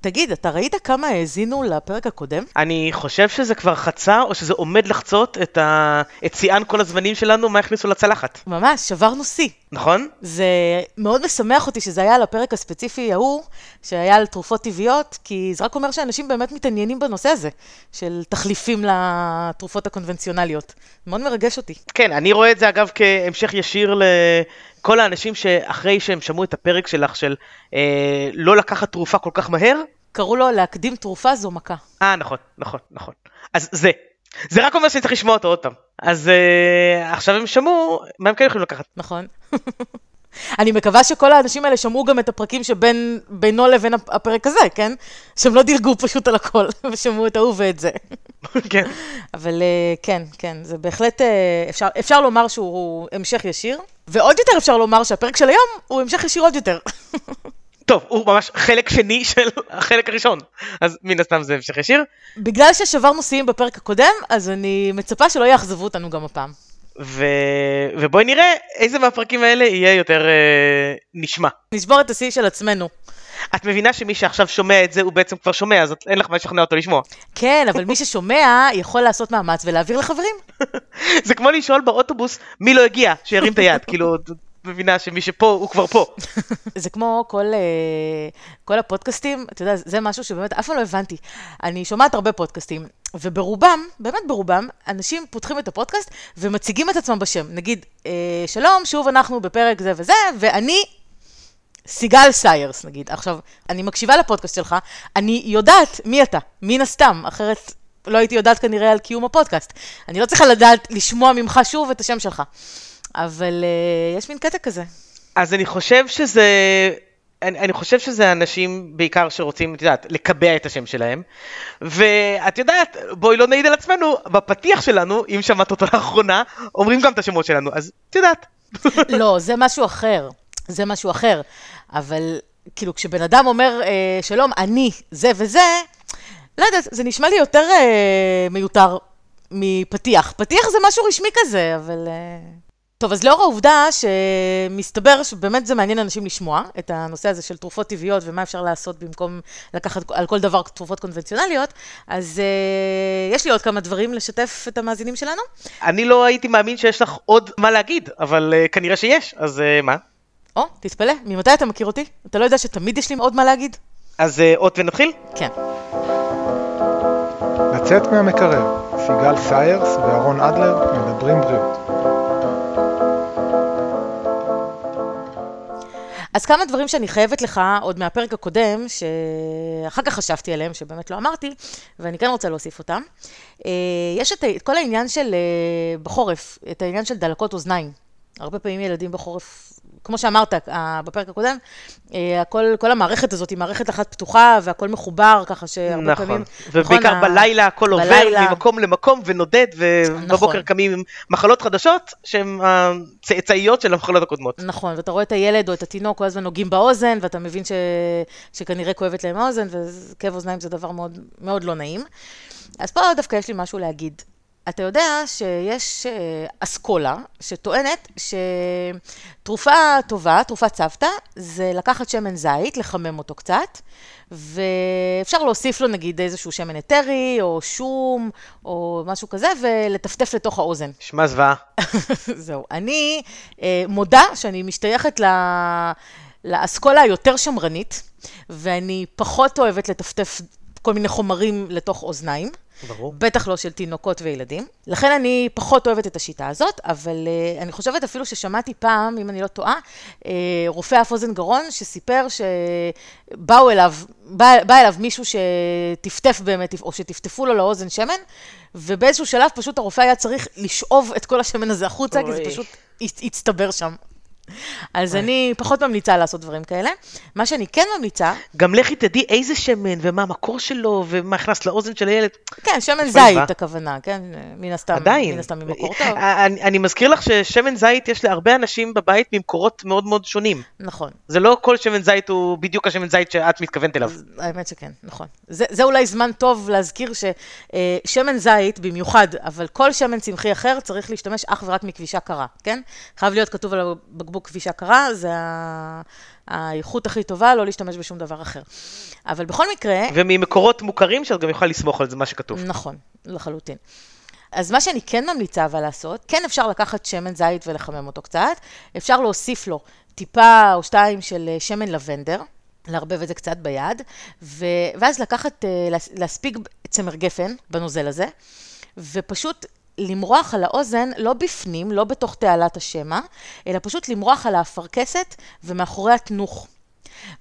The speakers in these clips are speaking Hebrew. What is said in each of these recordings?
תגיד, אתה ראית כמה האזינו לפרק הקודם? אני חושב שזה כבר חצה, או שזה עומד לחצות את, ה... את שיאן כל הזמנים שלנו, מה הכניסו לצלחת. ממש, שברנו שיא. נכון? זה מאוד משמח אותי שזה היה על הפרק הספציפי ההוא, שהיה על תרופות טבעיות, כי זה רק אומר שאנשים באמת מתעניינים בנושא הזה, של תחליפים לתרופות הקונבנציונליות. מאוד מרגש אותי. כן, אני רואה את זה אגב כהמשך ישיר לכל האנשים שאחרי שהם שמעו את הפרק שלך של אה, לא לקחת תרופה כל כך מהר. קראו לו להקדים תרופה זו מכה. אה, נכון, נכון, נכון. אז זה. זה רק אומר שאני צריך לשמוע אותו עוד פעם. אז אה, עכשיו הם שמעו, מה הם כן יכולים לקחת? נכון. אני מקווה שכל האנשים האלה שמעו גם את הפרקים שבינו לבין הפרק הזה, כן? שהם לא דילגו פשוט על הכל, ושמעו את ההוא ואת זה. כן. אבל אה, כן, כן, זה בהחלט, אה, אפשר, אפשר לומר שהוא המשך ישיר, ועוד יותר אפשר לומר שהפרק של היום הוא המשך ישיר עוד יותר. טוב, הוא ממש חלק שני של החלק הראשון, אז מן הסתם זה המשך ישיר. בגלל ששברנו שיאים בפרק הקודם, אז אני מצפה שלא יאכזבו אותנו גם הפעם. ו... ובואי נראה איזה מהפרקים האלה יהיה יותר אה, נשמע. נשבור את השיא של עצמנו. את מבינה שמי שעכשיו שומע את זה הוא בעצם כבר שומע, אז אין לך מה לשכנע אותו לשמוע. כן, אבל מי ששומע יכול לעשות מאמץ ולהעביר לחברים. זה כמו לשאול באוטובוס מי לא הגיע, שירים את היד, כאילו, מבינה שמי שפה הוא כבר פה. זה כמו כל, אה, כל הפודקאסטים, אתה יודע, זה משהו שבאמת אף פעם לא הבנתי. אני שומעת הרבה פודקאסטים, וברובם, באמת ברובם, אנשים פותחים את הפודקאסט ומציגים את עצמם בשם. נגיד, אה, שלום, שוב אנחנו בפרק זה וזה, ואני סיגל סיירס, נגיד. עכשיו, אני מקשיבה לפודקאסט שלך, אני יודעת מי אתה, מן הסתם, אחרת לא הייתי יודעת כנראה על קיום הפודקאסט. אני לא צריכה לדעת, לשמוע ממך שוב את השם שלך. אבל uh, יש מין קטע כזה. אז אני חושב שזה... אני, אני חושב שזה אנשים בעיקר שרוצים, את יודעת, לקבע את השם שלהם. ואת יודעת, בואי לא נעיד על עצמנו, בפתיח שלנו, אם שמעת אותו לאחרונה, אומרים גם את השמות שלנו, אז את יודעת. לא, זה משהו אחר. זה משהו אחר. אבל כאילו, כשבן אדם אומר, אה, שלום, אני זה וזה, לא יודעת, זה נשמע לי יותר אה, מיותר מפתיח. פתיח זה משהו רשמי כזה, אבל... אה... טוב, אז לאור העובדה שמסתבר שבאמת זה מעניין אנשים לשמוע את הנושא הזה של תרופות טבעיות ומה אפשר לעשות במקום לקחת על כל דבר תרופות קונבנציונליות, אז uh, יש לי עוד כמה דברים לשתף את המאזינים שלנו. אני לא הייתי מאמין שיש לך עוד מה להגיד, אבל uh, כנראה שיש, אז uh, מה? או, תתפלא, ממתי אתה מכיר אותי? אתה לא יודע שתמיד יש לי עוד מה להגיד? אז uh, עוד ונתחיל? כן. לצאת מהמקרר, סיגל סיירס ואהרון אדלר מדברים בריאות. אז כמה דברים שאני חייבת לך עוד מהפרק הקודם, שאחר כך חשבתי עליהם, שבאמת לא אמרתי, ואני כן רוצה להוסיף אותם. אה, יש את כל העניין של, אה, בחורף, את העניין של דלקות אוזניים. הרבה פעמים ילדים בחורף כמו שאמרת בפרק הקודם, אה, הכל, כל המערכת הזאת היא מערכת אחת פתוחה והכל מחובר, ככה שהרבה נכון. פעמים... ובעיקר נכון, בלילה הכל בלילה... עובר ממקום למקום ונודד, ובבוקר נכון. קמים עם מחלות חדשות, שהן הצאצאיות של המחלות הקודמות. נכון, ואתה רואה את הילד או את התינוק כל הזמן נוגעים באוזן, ואתה מבין ש... שכנראה כואבת להם האוזן, וכאב אוזניים זה דבר מאוד, מאוד לא נעים. אז פה דווקא יש לי משהו להגיד. אתה יודע שיש אה, אסכולה שטוענת שתרופה טובה, תרופת צוותא, זה לקחת שמן זית, לחמם אותו קצת, ואפשר להוסיף לו נגיד איזשהו שמן אתרי, או שום, או משהו כזה, ולטפטף לתוך האוזן. שמע זוועה. זהו. אני אה, מודה שאני משתייכת ל... לאסכולה היותר שמרנית, ואני פחות אוהבת לטפטף כל מיני חומרים לתוך אוזניים. ברור. בטח לא של תינוקות וילדים. לכן אני פחות אוהבת את השיטה הזאת, אבל uh, אני חושבת אפילו ששמעתי פעם, אם אני לא טועה, uh, רופא אף אוזן גרון שסיפר שבאו אליו, בא, בא אליו מישהו שטפטף באמת, או שטפטפו לו לאוזן שמן, ובאיזשהו שלב פשוט הרופא היה צריך לשאוב את כל השמן הזה החוצה, כי זה פשוט הצטבר שם. אז אני פחות ממליצה לעשות דברים כאלה. מה שאני כן ממליצה... גם לכי תדעי איזה שמן, ומה המקור שלו, ומה נכנס לאוזן של הילד. כן, שמן זית הכוונה, כן? מן הסתם. עדיין. מן הסתם ממקור טוב. אני, אני מזכיר לך ששמן זית יש להרבה אנשים בבית ממקורות מאוד מאוד שונים. נכון. זה לא כל שמן זית הוא בדיוק השמן זית שאת מתכוונת אליו. האמת שכן, נכון. זה, זה אולי זמן טוב להזכיר ששמן זית במיוחד, אבל כל שמן צמחי אחר צריך להשתמש אך ורק מכבישה קרה, כן? חייב להיות כתוב על הבקבוק בקבוק כביש הקרה, זה האיכות הכי טובה, לא להשתמש בשום דבר אחר. אבל בכל מקרה, וממקורות מוכרים שאת גם יכולה לסמוך על זה, מה שכתוב. נכון, לחלוטין. אז מה שאני כן ממליצה אבל לעשות, כן אפשר לקחת שמן זית ולחמם אותו קצת, אפשר להוסיף לו טיפה או שתיים של אה, שמן לבנדר, לערבב את זה קצת ביד, ו... ואז לקחת, אה, להס- להספיג צמר גפן בנוזל הזה, ופשוט למרוח על האוזן, לא בפנים, לא בתוך תעלת השמע, אלא פשוט למרוח על האפרכסת ומאחורי התנוך.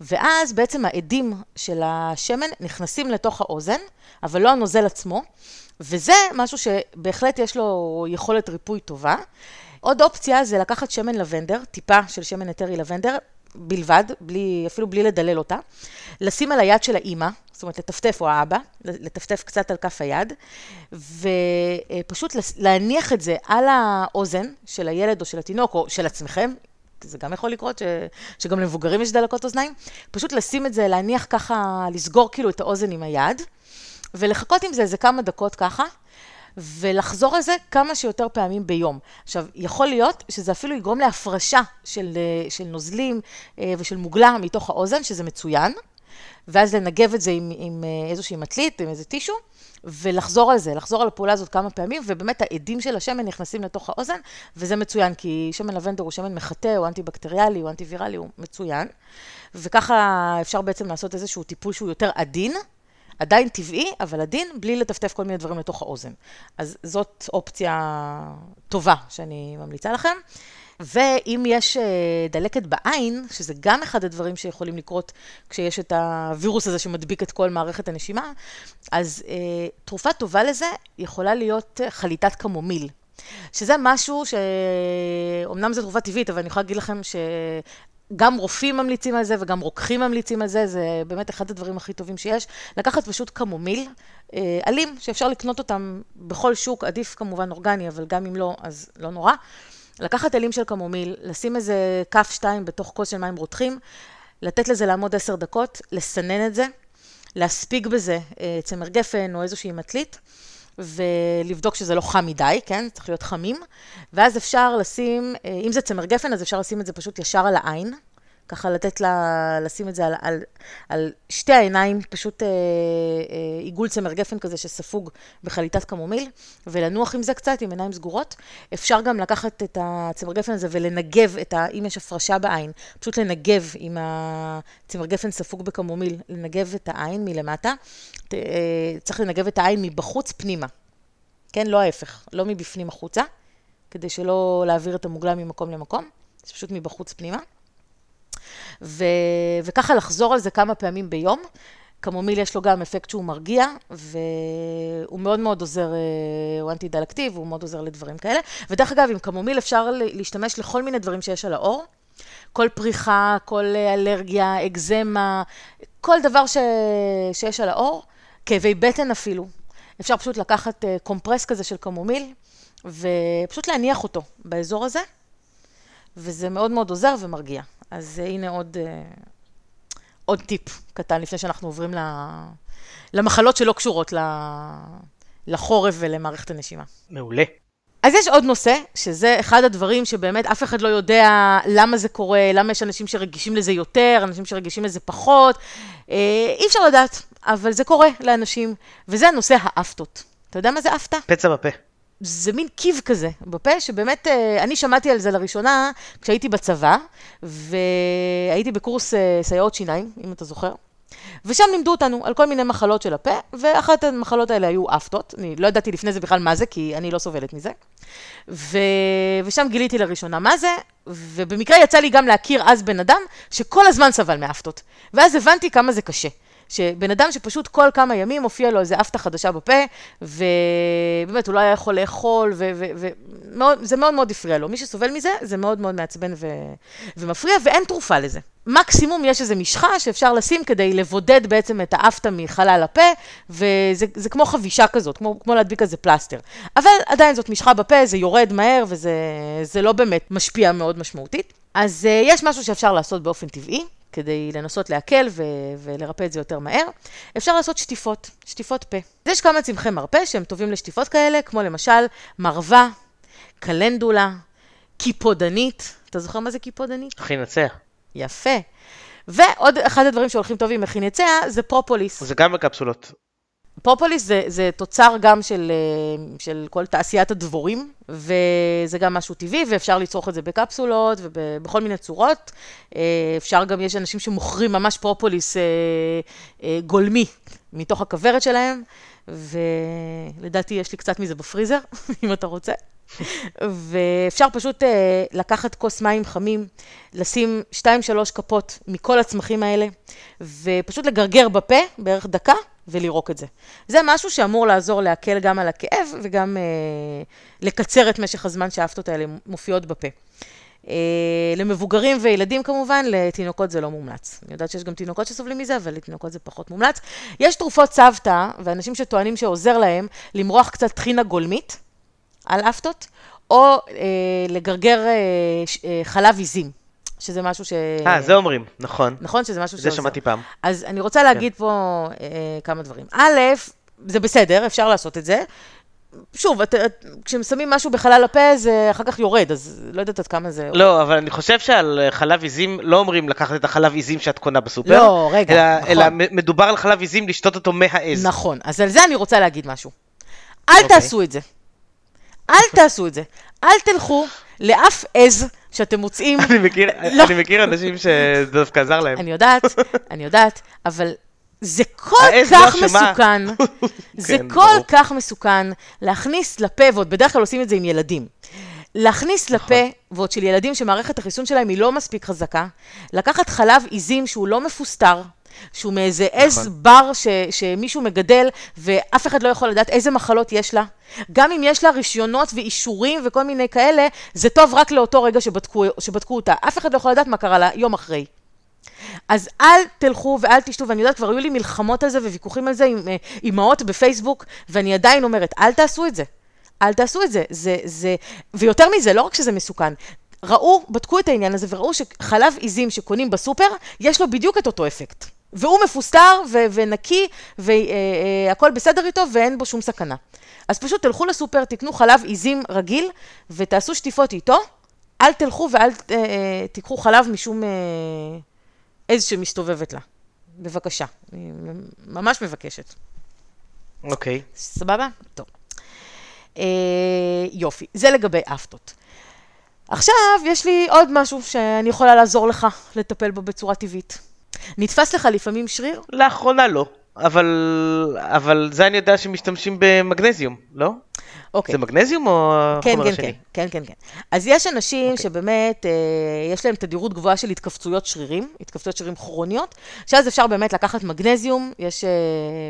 ואז בעצם העדים של השמן נכנסים לתוך האוזן, אבל לא הנוזל עצמו, וזה משהו שבהחלט יש לו יכולת ריפוי טובה. עוד אופציה זה לקחת שמן לבנדר, טיפה של שמן היתרי לבנדר, בלבד, בלי, אפילו בלי לדלל אותה, לשים על היד של האימא, זאת אומרת לטפטף, או האבא, לטפטף קצת על כף היד, ופשוט להניח את זה על האוזן של הילד או של התינוק, או של עצמכם, זה גם יכול לקרות, ש... שגם למבוגרים יש דלקות אוזניים, פשוט לשים את זה, להניח ככה, לסגור כאילו את האוזן עם היד, ולחכות עם זה איזה כמה דקות ככה, ולחזור על זה כמה שיותר פעמים ביום. עכשיו, יכול להיות שזה אפילו יגרום להפרשה של, אה, של נוזלים אה, ושל מוגלה מתוך האוזן, שזה מצוין, ואז לנגב את זה עם, עם אה, איזושהי מטלית, עם איזה טישו, ולחזור על זה, לחזור על הפעולה הזאת כמה פעמים, ובאמת העדים של השמן נכנסים לתוך האוזן, וזה מצוין, כי שמן לבנדר הוא שמן מחטא, הוא אנטי-בקטריאלי, הוא אנטי-ויראלי, הוא מצוין. וככה אפשר בעצם לעשות איזשהו טיפול שהוא יותר עדין, עדיין טבעי, אבל עדין, בלי לטפטף כל מיני דברים לתוך האוזן. אז זאת אופציה טובה שאני ממליצה לכם. ואם יש אה, דלקת בעין, שזה גם אחד הדברים שיכולים לקרות כשיש את הווירוס הזה שמדביק את כל מערכת הנשימה, אז אה, תרופה טובה לזה יכולה להיות אה, חליטת קמומיל. שזה משהו שאומנם זו תרופה טבעית, אבל אני יכולה להגיד לכם שגם רופאים ממליצים על זה וגם רוקחים ממליצים על זה, זה באמת אחד הדברים הכי טובים שיש. לקחת פשוט קמומיל, עלים, שאפשר לקנות אותם בכל שוק, עדיף כמובן אורגני, אבל גם אם לא, אז לא נורא. לקחת עלים של קמומיל, לשים איזה כף שתיים בתוך כוס של מים רותחים, לתת לזה לעמוד עשר דקות, לסנן את זה, להספיג בזה אה, צמר גפן או איזושהי מטלית, ולבדוק שזה לא חם מדי, כן? צריך להיות חמים. ואז אפשר לשים, אה, אם זה צמר גפן, אז אפשר לשים את זה פשוט ישר על העין. ככה לתת לה, לשים את זה על, על, על שתי העיניים, פשוט אה, אה, עיגול צמר גפן כזה שספוג בחליטת קמומיל, ולנוח עם זה קצת, עם עיניים סגורות. אפשר גם לקחת את הצמר גפן הזה ולנגב, את ה, אם יש הפרשה בעין, פשוט לנגב עם הצמר גפן ספוג בקמומיל, לנגב את העין מלמטה. ת, אה, צריך לנגב את העין מבחוץ פנימה, כן? לא ההפך, לא מבפנים החוצה, כדי שלא להעביר את המוגלה ממקום למקום, זה פשוט מבחוץ פנימה. ו... וככה לחזור על זה כמה פעמים ביום. קמומיל יש לו גם אפקט שהוא מרגיע, והוא מאוד מאוד עוזר, אה, הוא אנטי-דלקטיב, הוא מאוד עוזר לדברים כאלה. ודרך אגב, עם קמומיל אפשר להשתמש לכל מיני דברים שיש על האור. כל פריחה, כל אלרגיה, אקזמה, כל דבר ש... שיש על האור, כאבי בטן אפילו. אפשר פשוט לקחת אה, קומפרס כזה של קמומיל, ופשוט להניח אותו באזור הזה, וזה מאוד מאוד עוזר ומרגיע. אז הנה עוד, עוד טיפ קטן לפני שאנחנו עוברים למחלות שלא קשורות לחורף ולמערכת הנשימה. מעולה. אז יש עוד נושא, שזה אחד הדברים שבאמת אף אחד לא יודע למה זה קורה, למה יש אנשים שרגישים לזה יותר, אנשים שרגישים לזה פחות. אי אפשר לדעת, אבל זה קורה לאנשים, וזה נושא האפטות. אתה יודע מה זה אפטה? פצע בפה. זה מין קיב כזה בפה, שבאמת, אני שמעתי על זה לראשונה כשהייתי בצבא, והייתי בקורס סייעות שיניים, אם אתה זוכר. ושם לימדו אותנו על כל מיני מחלות של הפה, ואחת המחלות האלה היו אפטות. אני לא ידעתי לפני זה בכלל מה זה, כי אני לא סובלת מזה. ו... ושם גיליתי לראשונה מה זה, ובמקרה יצא לי גם להכיר אז בן אדם שכל הזמן סבל מאפטות. ואז הבנתי כמה זה קשה. שבן אדם שפשוט כל כמה ימים מופיע לו איזה אפטה חדשה בפה, ובאמת הוא לא היה יכול לאכול, וזה מאוד מאוד הפריע לו. מי שסובל מזה, זה מאוד מאוד מעצבן ו... ומפריע, ואין תרופה לזה. מקסימום יש איזו משחה שאפשר לשים כדי לבודד בעצם את האפטה מחלל הפה, וזה כמו חבישה כזאת, כמו, כמו להדביק איזה פלסטר. אבל עדיין זאת משחה בפה, זה יורד מהר, וזה לא באמת משפיע מאוד משמעותית. אז uh, יש משהו שאפשר לעשות באופן טבעי. כדי לנסות להקל ו- ולרפא את זה יותר מהר. אפשר לעשות שטיפות, שטיפות פה. אז יש כמה צמחי מרפא שהם טובים לשטיפות כאלה, כמו למשל מרווה, קלנדולה, קיפודנית, אתה זוכר מה זה קיפודנית? הכי נצח. יפה. ועוד אחד הדברים שהולכים טוב עם מכיניציה זה פרופוליס. זה גם בקפסולות. פרופוליס זה, זה תוצר גם של, אה, של כל תעשיית הדבורים, וזה גם משהו טבעי, ואפשר לצרוך את זה בקפסולות ובכל מיני צורות. אה, אפשר גם, יש אנשים שמוכרים ממש פרופוליס אה, גולמי מתוך הכוורת שלהם, ולדעתי יש לי קצת מזה בפריזר, אם אתה רוצה. ואפשר פשוט לקחת כוס מים חמים, לשים 2-3 כפות מכל הצמחים האלה, ופשוט לגרגר בפה בערך דקה ולירוק את זה. זה משהו שאמור לעזור להקל גם על הכאב וגם uh, לקצר את משך הזמן שהאפטות האלה מופיעות בפה. Uh, למבוגרים וילדים כמובן, לתינוקות זה לא מומלץ. אני יודעת שיש גם תינוקות שסובלים מזה, אבל לתינוקות זה פחות מומלץ. יש תרופות צוותא, ואנשים שטוענים שעוזר להם למרוח קצת טחינה גולמית. על אפטות, או אה, לגרגר אה, אה, חלב עיזים, שזה משהו ש... אה, זה אומרים, נכון. נכון, שזה משהו שעוזר. זה שמעתי פעם. אז אני רוצה להגיד כן. פה אה, כמה דברים. א', זה בסדר, אפשר לעשות את זה. שוב, את, את, כששמים משהו בחלל הפה, זה אחר כך יורד, אז לא יודעת עד כמה זה... לא, אבל אני חושב שעל חלב עיזים, לא אומרים לקחת את החלב עיזים שאת קונה בסופר. לא, רגע, אלא, נכון. אלא מדובר על חלב עיזים, לשתות אותו מהעז. נכון, אז על זה אני רוצה להגיד משהו. אל okay. אוקיי. תעשו את זה. אל תעשו את זה. אל תלכו לאף עז שאתם מוצאים. אני מכיר, לא. אני מכיר אנשים שזה דווקא עזר להם. אני יודעת, אני יודעת, אבל זה כל כך לא מסוכן, זה כן, כל ברור. כך מסוכן להכניס לפה, ועוד בדרך כלל עושים את זה עם ילדים. להכניס נכון. לפה, ועוד של ילדים שמערכת החיסון שלהם היא לא מספיק חזקה, לקחת חלב עיזים שהוא לא מפוסטר, שהוא מאיזה נכון. עז בר ש, שמישהו מגדל, ואף אחד לא יכול לדעת איזה מחלות יש לה. גם אם יש לה רישיונות ואישורים וכל מיני כאלה, זה טוב רק לאותו רגע שבדקו, שבדקו אותה. אף אחד לא יכול לדעת מה קרה לה יום אחרי. אז אל תלכו ואל תשתו, ואני יודעת, כבר היו לי מלחמות על זה וויכוחים על זה עם אה, אימהות בפייסבוק, ואני עדיין אומרת, אל תעשו את זה. אל תעשו את זה. זה, זה, ויותר מזה, לא רק שזה מסוכן, ראו, בדקו את העניין הזה וראו שחלב עיזים שקונים בסופר, יש לו בדיוק את אותו אפקט. והוא מפוסטר ו- ונקי אה, אה, בסדר איתו ואין בו שום סכנה. אז פשוט תלכו לסופר, תקנו חלב עיזים רגיל ותעשו שטיפות איתו, אל תלכו ואל אה, תיקחו חלב משום עז שמסתובבת לה. בבקשה, אני ממש מבקשת. אוקיי. Okay. סבבה? טוב. אה, יופי, זה לגבי אפטות. עכשיו, יש לי עוד משהו שאני יכולה לעזור לך לטפל בו בצורה טבעית. נתפס לך לפעמים שריר? לאחרונה לא, אבל, אבל זה אני יודע שמשתמשים במגנזיום, לא? אוקיי. זה מגנזיום או כן, החומר כן, השני? כן, כן, כן. אז יש אנשים אוקיי. שבאמת, אה, יש להם תדירות גבוהה של התכווצויות שרירים, התכווצויות שרירים כרוניות, שאז אפשר באמת לקחת מגנזיום, יש אה,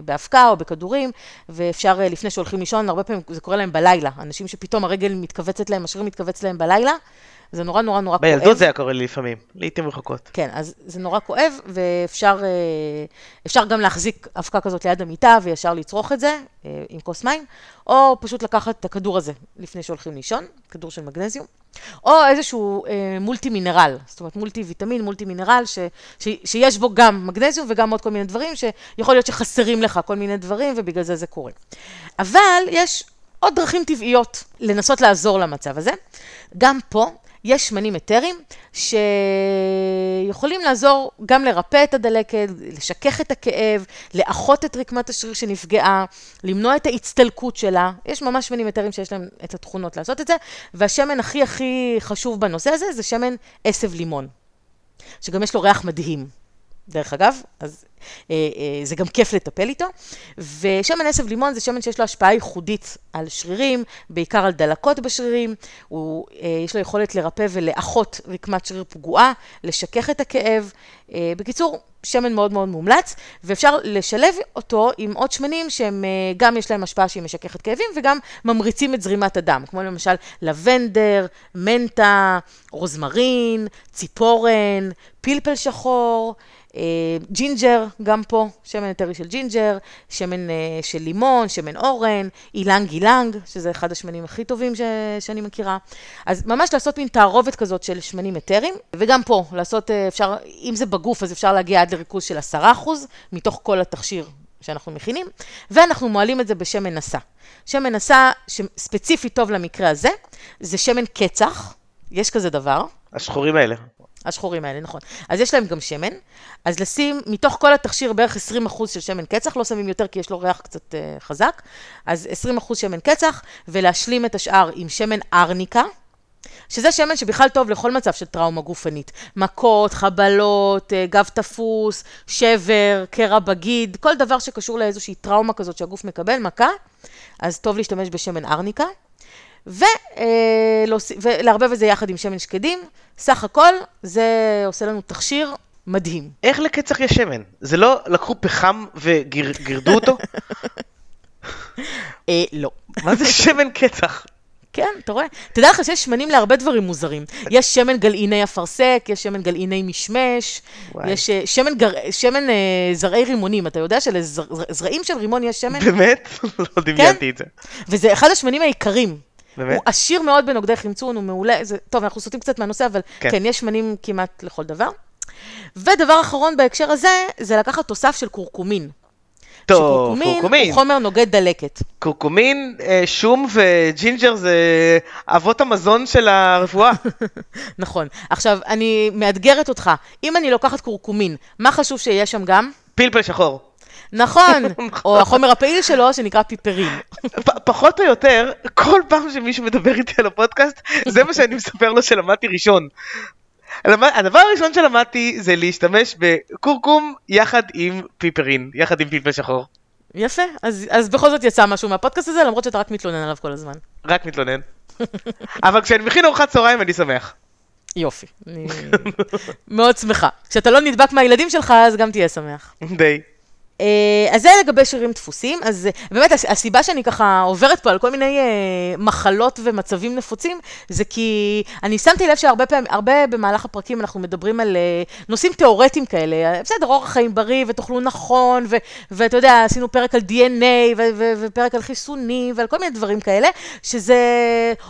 באבקה או בכדורים, ואפשר, אה, לפני שהולכים לישון, הרבה פעמים זה קורה להם בלילה. אנשים שפתאום הרגל מתכווצת להם, השריר מתכווץ להם בלילה, זה נורא נורא נורא כואב. בילדות זה היה קורה לי לפעמים, לעיתים רחוקות. כן, אז זה נורא כואב, ואפשר אה, גם להחזיק אבקה כזאת ליד המיטה וישר לצרוך את זה אה, עם כוס מים, או פשוט לקחת את הכדור הזה לפני שהולכים לישון, כדור של מגנזיום, או איזשהו אה, מולטי מינרל, זאת אומרת מולטי ויטמין, מולטי מינרל, ש, ש, שיש בו גם מגנזיום וגם עוד כל מיני דברים, שיכול להיות שחסרים לך כל מיני דברים, ובגלל זה זה קורה. אבל יש עוד דרכים טבעיות לנסות לעזור למצב הזה. גם פה, יש שמנים אתרים שיכולים לעזור גם לרפא את הדלקת, לשכך את הכאב, לאחות את רקמת השריר שנפגעה, למנוע את ההצטלקות שלה. יש ממש שמנים אתרים שיש להם את התכונות לעשות את זה, והשמן הכי הכי חשוב בנושא הזה זה שמן עשב לימון, שגם יש לו ריח מדהים. דרך אגב, אז אה, אה, זה גם כיף לטפל איתו. ושמן עשב לימון זה שמן שיש לו השפעה ייחודית על שרירים, בעיקר על דלקות בשרירים. הוא, אה, יש לו יכולת לרפא ולאחות רקמת שריר פגועה, לשכך את הכאב. אה, בקיצור, שמן מאוד מאוד מומלץ, ואפשר לשלב אותו עם עוד שמנים שהם אה, גם יש להם השפעה שהיא משככת כאבים וגם ממריצים את זרימת הדם, כמו למשל לבנדר, מנטה, רוזמרין, ציפורן, פלפל שחור. אה, ג'ינג'ר, גם פה, שמן אתרי של ג'ינג'ר, שמן אה, של לימון, שמן אורן, אילנג אילנג, שזה אחד השמנים הכי טובים ש, שאני מכירה. אז ממש לעשות מין תערובת כזאת של שמנים אתרים, וגם פה, לעשות, אה, אפשר, אם זה בגוף, אז אפשר להגיע עד לריכוז של 10% מתוך כל התכשיר שאנחנו מכינים, ואנחנו מועלים את זה בשמן נסע. שמן נסע שספציפית טוב למקרה הזה, זה שמן קצח, יש כזה דבר. השחורים האלה. השחורים האלה, נכון. אז יש להם גם שמן, אז לשים מתוך כל התכשיר בערך 20% של שמן קצח, לא שמים יותר כי יש לו ריח קצת uh, חזק, אז 20% שמן קצח, ולהשלים את השאר עם שמן ארניקה, שזה שמן שבכלל טוב לכל מצב של טראומה גופנית. מכות, חבלות, אה, גב תפוס, שבר, קרע בגיד, כל דבר שקשור לאיזושהי טראומה כזאת שהגוף מקבל, מכה, אז טוב להשתמש בשמן ארניקה. ולערבב את זה יחד עם שמן שקדים. סך הכל, זה עושה לנו תכשיר מדהים. איך לקצח יש שמן? זה לא לקחו פחם וגירדו אותו? אה, לא. מה זה שמן קצח? כן, אתה רואה? תדע לך שיש שמנים להרבה דברים מוזרים. יש שמן גלעיני אפרסק, יש שמן גלעיני משמש, יש אה, שמן, גר... שמן uh, זרעי רימונים. אתה יודע שלזרעים של רימון יש שמן? באמת? לא דמיינתי כן? את זה. וזה אחד השמנים העיקרים. באמת? הוא עשיר מאוד בנוגדי חמצון, הוא מעולה. זה... טוב, אנחנו סוטים קצת מהנושא, אבל כן. כן, יש שמנים כמעט לכל דבר. ודבר אחרון בהקשר הזה, זה לקחת תוסף של קורקומין. טוב, קורקומין הוא חומר נוגד דלקת. קורקומין, אה, שום וג'ינג'ר זה אבות המזון של הרפואה. נכון. עכשיו, אני מאתגרת אותך, אם אני לוקחת קורקומין, מה חשוב שיהיה שם גם? פלפל שחור. נכון, או החומר הפעיל שלו שנקרא פיפרין. פחות או יותר, כל פעם שמישהו מדבר איתי על הפודקאסט, זה מה שאני מספר לו שלמדתי ראשון. הדבר הראשון שלמדתי זה להשתמש בקורקום יחד עם פיפרין, יחד עם פלפל שחור. יפה, אז, אז בכל זאת יצא משהו מהפודקאסט הזה, למרות שאתה רק מתלונן עליו כל הזמן. רק מתלונן. אבל כשאני מכין ארוחת צהריים אני שמח. יופי, אני מאוד שמחה. כשאתה לא נדבק מהילדים שלך, אז גם תהיה שמח. די. אה, אז זה לגבי שירים דפוסים, אז אה, באמת הסיבה שאני ככה עוברת פה על כל מיני אה, מחלות ומצבים נפוצים, זה כי אני שמתי לב שהרבה פעמים, הרבה במהלך הפרקים אנחנו מדברים על נושאים תיאורטיים כאלה, בסדר, אורח חיים בריא ותאכלו נכון, ואתה יודע, עשינו פרק על DNA ופרק על חיסונים ועל כל מיני דברים כאלה, שזה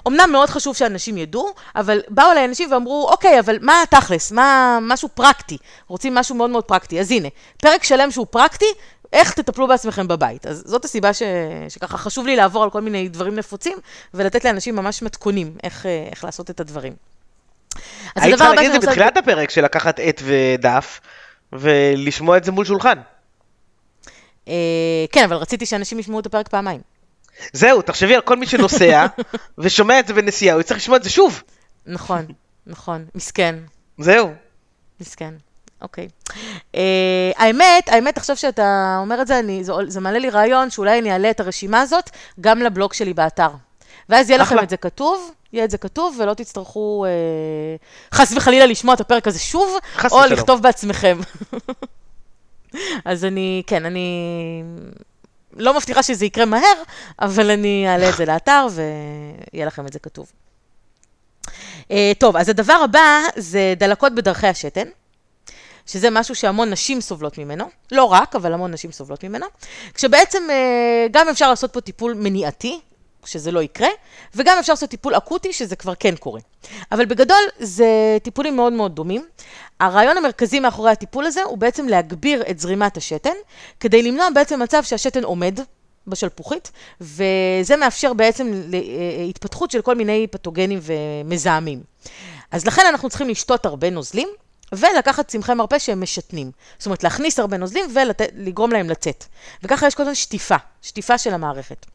אומנם מאוד חשוב שאנשים ידעו, אבל באו אליי אנשים ואמרו, אוקיי, אבל מה התכלס? מה משהו פרקטי? רוצים משהו מאוד מאוד פרקטי. אז הנה, פרק שלם שהוא פרקטי, איך תטפלו בעצמכם בבית. אז זאת הסיבה ש... שככה חשוב לי לעבור על כל מיני דברים נפוצים, ולתת לאנשים ממש מתכונים איך, אה, איך לעשות את הדברים. היית צריכה להגיד את זה בתחילת הפרק של לקחת עט ודף, ולשמוע את זה מול שולחן. אה, כן, אבל רציתי שאנשים ישמעו את הפרק פעמיים. זהו, תחשבי על כל מי שנוסע, ושומע את זה בנסיעה, הוא יצטרך לשמוע את זה שוב. נכון, נכון, מסכן. זהו. מסכן. אוקיי. Uh, האמת, האמת, עכשיו שאתה אומר את זה, אני, זה, זה מעלה לי רעיון שאולי אני אעלה את הרשימה הזאת גם לבלוג שלי באתר. ואז יהיה לכם את זה כתוב, יהיה את זה כתוב, ולא תצטרכו uh, חס וחלילה לשמוע את הפרק הזה שוב, או ושלום. לכתוב בעצמכם. אז אני, כן, אני לא מבטיחה שזה יקרה מהר, אבל אני אעלה את זה לאתר, ויהיה לכם את זה כתוב. Uh, טוב, אז הדבר הבא זה דלקות בדרכי השתן. שזה משהו שהמון נשים סובלות ממנו, לא רק, אבל המון נשים סובלות ממנו, כשבעצם אה, גם אפשר לעשות פה טיפול מניעתי, שזה לא יקרה, וגם אפשר לעשות טיפול אקוטי, שזה כבר כן קורה. אבל בגדול, זה טיפולים מאוד מאוד דומים. הרעיון המרכזי מאחורי הטיפול הזה הוא בעצם להגביר את זרימת השתן, כדי למנוע בעצם מצב שהשתן עומד בשלפוחית, וזה מאפשר בעצם אה, התפתחות של כל מיני פתוגנים ומזהמים. אז לכן אנחנו צריכים לשתות הרבה נוזלים, ולקחת צמחי מרפא שהם משתנים. זאת אומרת, להכניס הרבה נוזלים ולגרום להם לצאת. וככה יש כל הזמן שטיפה, שטיפה של המערכת.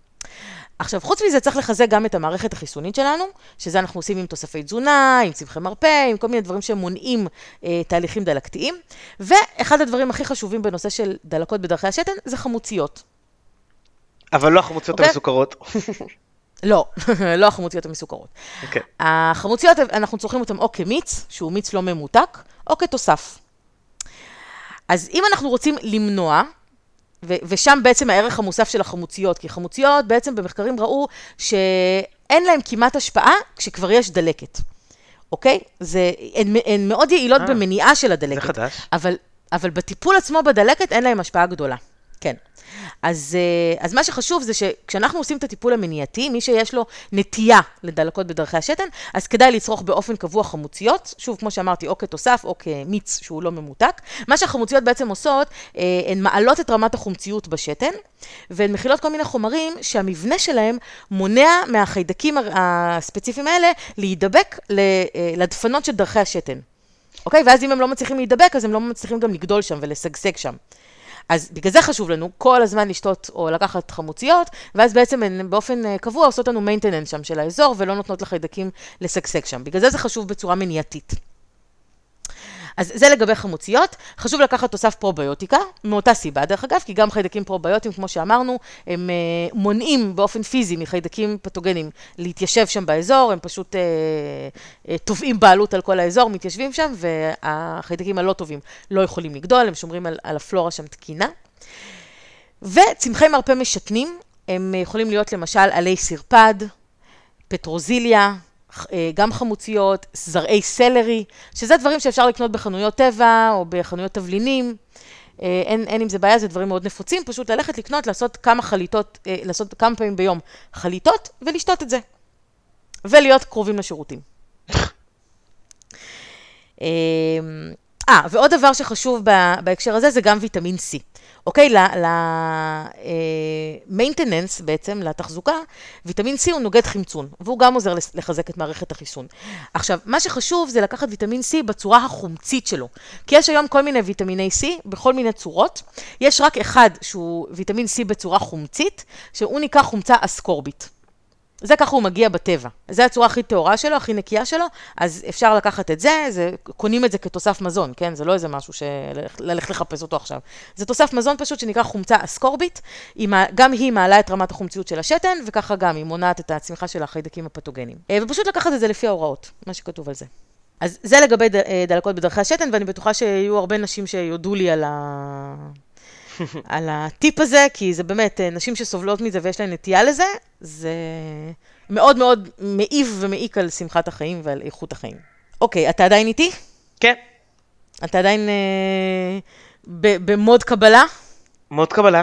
עכשיו, חוץ מזה צריך לחזק גם את המערכת החיסונית שלנו, שזה אנחנו עושים עם תוספי תזונה, עם צמחי מרפא, עם כל מיני דברים שמונעים אה, תהליכים דלקתיים. ואחד הדברים הכי חשובים בנושא של דלקות בדרכי השתן זה חמוציות. אבל לא החמוציות okay. אוקיי? המסוכרות. לא, לא החמוציות המסוכרות. Okay. אוקיי. החמוציות, אנחנו צורכים אותן או כמיץ, שהוא מיץ לא ממותק, או כתוסף. אז אם אנחנו רוצים למנוע, ו- ושם בעצם הערך המוסף של החמוציות, כי חמוציות בעצם במחקרים ראו שאין להם כמעט השפעה כשכבר יש דלקת, אוקיי? זה, הן, הן מאוד יעילות 아, אה, במניעה של הדלקת. זה חדש. אבל, אבל בטיפול עצמו בדלקת אין להם השפעה גדולה. כן. אז, אה, אז מה שחשוב זה שכשאנחנו עושים את הטיפול המניעתי, מי שיש לו נטייה לדלקות בדרכי השתן, אז כדאי לצרוך באופן קבוע חמוציות, שוב, כמו שאמרתי, או כתוסף או כמיץ שהוא לא ממותק. מה שהחמוציות בעצם עושות, אה, הן מעלות את רמת החומציות בשתן, והן מכילות כל מיני חומרים שהמבנה שלהם מונע מהחיידקים הספציפיים האלה להידבק אה, לדפנות של דרכי השתן. אוקיי? ואז אם הם לא מצליחים להידבק, אז הם לא מצליחים גם לגדול שם ולשגשג שם. אז בגלל זה חשוב לנו כל הזמן לשתות או לקחת חמוציות, ואז בעצם הן באופן אה, קבוע עושות לנו maintenance שם של האזור, ולא נותנות לחיידקים לשגשג שם. בגלל זה זה חשוב בצורה מניעתית. אז זה לגבי חמוציות. חשוב לקחת תוסף פרוביוטיקה, מאותה סיבה דרך אגב, כי גם חיידקים פרוביוטיים, כמו שאמרנו, הם uh, מונעים באופן פיזי מחיידקים פתוגנים להתיישב שם באזור, הם פשוט uh, uh, תובעים בעלות על כל האזור, מתיישבים שם, והחיידקים הלא טובים לא יכולים לגדול, הם שומרים על, על הפלורה שם תקינה. וצמחי מרפא משתנים, הם יכולים להיות למשל עלי סרפד, פטרוזיליה, אה, גם חמוציות, זרעי סלרי, שזה דברים שאפשר לקנות בחנויות טבע או בחנויות תבלינים. אה, אין, אין עם זה בעיה, זה דברים מאוד נפוצים, פשוט ללכת לקנות, לעשות כמה חליטות, אה, לעשות כמה פעמים ביום חליטות ולשתות את זה. ולהיות קרובים לשירותים. אה, ועוד דבר שחשוב בהקשר הזה זה גם ויטמין C. אוקיי? ל-maintenance אה, בעצם, לתחזוקה, ויטמין C הוא נוגד חמצון, והוא גם עוזר לחזק את מערכת החיסון. עכשיו, מה שחשוב זה לקחת ויטמין C בצורה החומצית שלו. כי יש היום כל מיני ויטמיני C בכל מיני צורות. יש רק אחד שהוא ויטמין C בצורה חומצית, שהוא נקרא חומצה אסקורבית. זה ככה הוא מגיע בטבע. זו הצורה הכי טהורה שלו, הכי נקייה שלו, אז אפשר לקחת את זה, זה, קונים את זה כתוסף מזון, כן? זה לא איזה משהו שללכת לחפש אותו עכשיו. זה תוסף מזון פשוט שנקרא חומצה אסקורבית, גם היא מעלה את רמת החומציות של השתן, וככה גם היא מונעת את הצמיחה של החיידקים הפתוגנים. אה, ופשוט לקחת את זה לפי ההוראות, מה שכתוב על זה. אז זה לגבי אה, דלקות בדרכי השתן, ואני בטוחה שיהיו הרבה נשים שיודו לי על ה... על הטיפ הזה, כי זה באמת, אה, נשים שסובלות מזה ויש להן נטייה לזה, זה מאוד מאוד מעיב ומעיק על שמחת החיים ועל איכות החיים. אוקיי, אתה עדיין איתי? כן. אתה עדיין אה, במוד קבלה? מוד קבלה.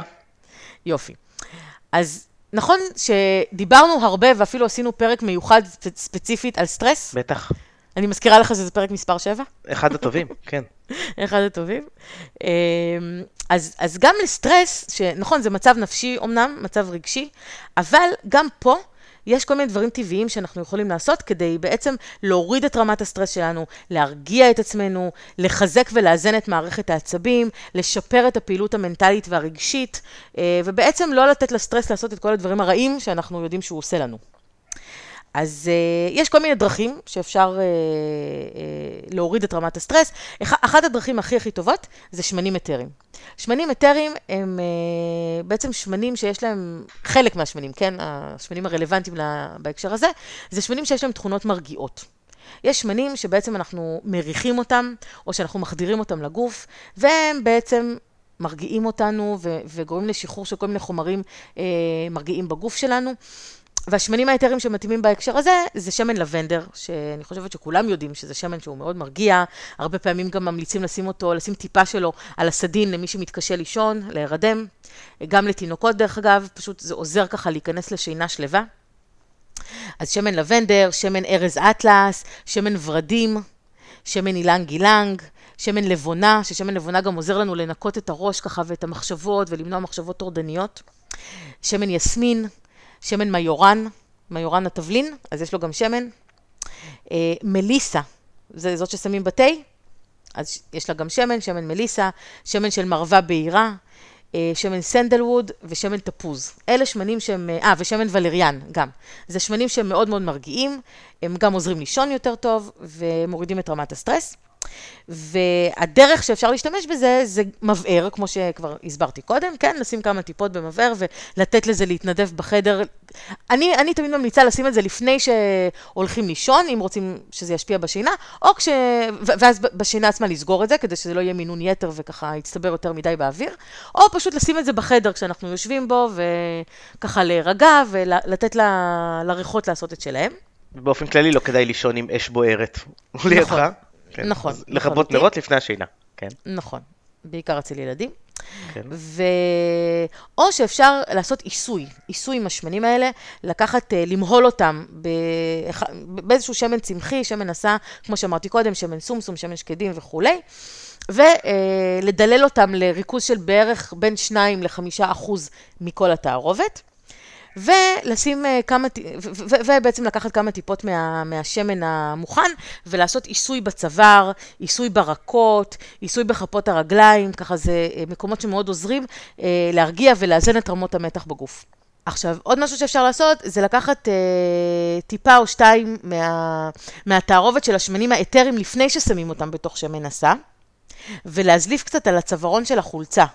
יופי. אז נכון שדיברנו הרבה ואפילו עשינו פרק מיוחד ספציפית על סטרס? בטח. אני מזכירה לך שזה פרק מספר 7? אחד הטובים, כן. אחד הטובים. אמ, אז, אז גם לסטרס, שנכון, זה מצב נפשי אמנם, מצב רגשי, אבל גם פה יש כל מיני דברים טבעיים שאנחנו יכולים לעשות כדי בעצם להוריד את רמת הסטרס שלנו, להרגיע את עצמנו, לחזק ולאזן את מערכת העצבים, לשפר את הפעילות המנטלית והרגשית, אה, ובעצם לא לתת לסטרס לעשות את כל הדברים הרעים שאנחנו יודעים שהוא עושה לנו. אז uh, יש כל מיני דרכים שאפשר uh, uh, להוריד את רמת הסטרס. אח, אחת הדרכים הכי הכי טובות זה שמנים אתרים. שמנים אתרים הם uh, בעצם שמנים שיש להם, חלק מהשמנים, כן, השמנים הרלוונטיים לה, בהקשר הזה, זה שמנים שיש להם תכונות מרגיעות. יש שמנים שבעצם אנחנו מריחים אותם, או שאנחנו מחדירים אותם לגוף, והם בעצם מרגיעים אותנו וגורמים לשחרור של כל מיני חומרים אה, מרגיעים בגוף שלנו. והשמנים היתרים שמתאימים בהקשר הזה, זה שמן לבנדר, שאני חושבת שכולם יודעים שזה שמן שהוא מאוד מרגיע, הרבה פעמים גם ממליצים לשים אותו, לשים טיפה שלו על הסדין למי שמתקשה לישון, להירדם, גם לתינוקות דרך אגב, פשוט זה עוזר ככה להיכנס לשינה שלווה. אז שמן לבנדר, שמן ארז אטלס, שמן ורדים, שמן אילן גילנג, שמן לבונה, ששמן לבונה גם עוזר לנו לנקות את הראש ככה ואת המחשבות ולמנוע מחשבות טורדניות. שמן יסמין, שמן מיורן, מיורן התבלין, אז יש לו גם שמן. אה, מליסה, זה זאת ששמים בתה, אז יש לה גם שמן, שמן מליסה, שמן של מרווה בהירה, אה, שמן סנדלווד ושמן תפוז. אלה שמנים שהם, אה, אה, ושמן ולריאן גם. זה שמנים שהם מאוד מאוד מרגיעים, הם גם עוזרים לישון יותר טוב ומורידים את רמת הסטרס. והדרך שאפשר להשתמש בזה, זה מבער, כמו שכבר הסברתי קודם, כן? לשים כמה טיפות במבער ולתת לזה להתנדף בחדר. אני, אני תמיד ממליצה לשים את זה לפני שהולכים לישון, אם רוצים שזה ישפיע בשינה, או כש... ואז בשינה עצמה לסגור את זה, כדי שזה לא יהיה מינון יתר וככה יצטבר יותר מדי באוויר, או פשוט לשים את זה בחדר כשאנחנו יושבים בו, וככה להירגע ולתת ל... לריחות לעשות את שלהם. באופן כללי לא כדאי לישון עם אש בוערת לידך. נכון. כן. נכון. לכבות נרות לפני השינה, כן. נכון, בעיקר אצל ילדים. כן. ו... או שאפשר לעשות עיסוי, עיסוי עם השמנים האלה, לקחת, אה, למהול אותם באח... באיזשהו שמן צמחי, שמן נסע, כמו שאמרתי קודם, שמן סומסום, שמן שקדים וכולי, ולדלל אותם לריכוז של בערך בין 2 ל-5 אחוז מכל התערובת. ולשים אה, כמה, ו- ו- ובעצם לקחת כמה טיפות מה, מהשמן המוכן, ולעשות עיסוי בצוואר, עיסוי ברקות, עיסוי בכפות הרגליים, ככה זה אה, מקומות שמאוד עוזרים אה, להרגיע ולאזן את רמות המתח בגוף. עכשיו, עוד משהו שאפשר לעשות, זה לקחת אה, טיפה או שתיים מה, מהתערובת של השמנים האתרים לפני ששמים אותם בתוך שמן נסע, ולהזליף קצת על הצווארון של החולצה.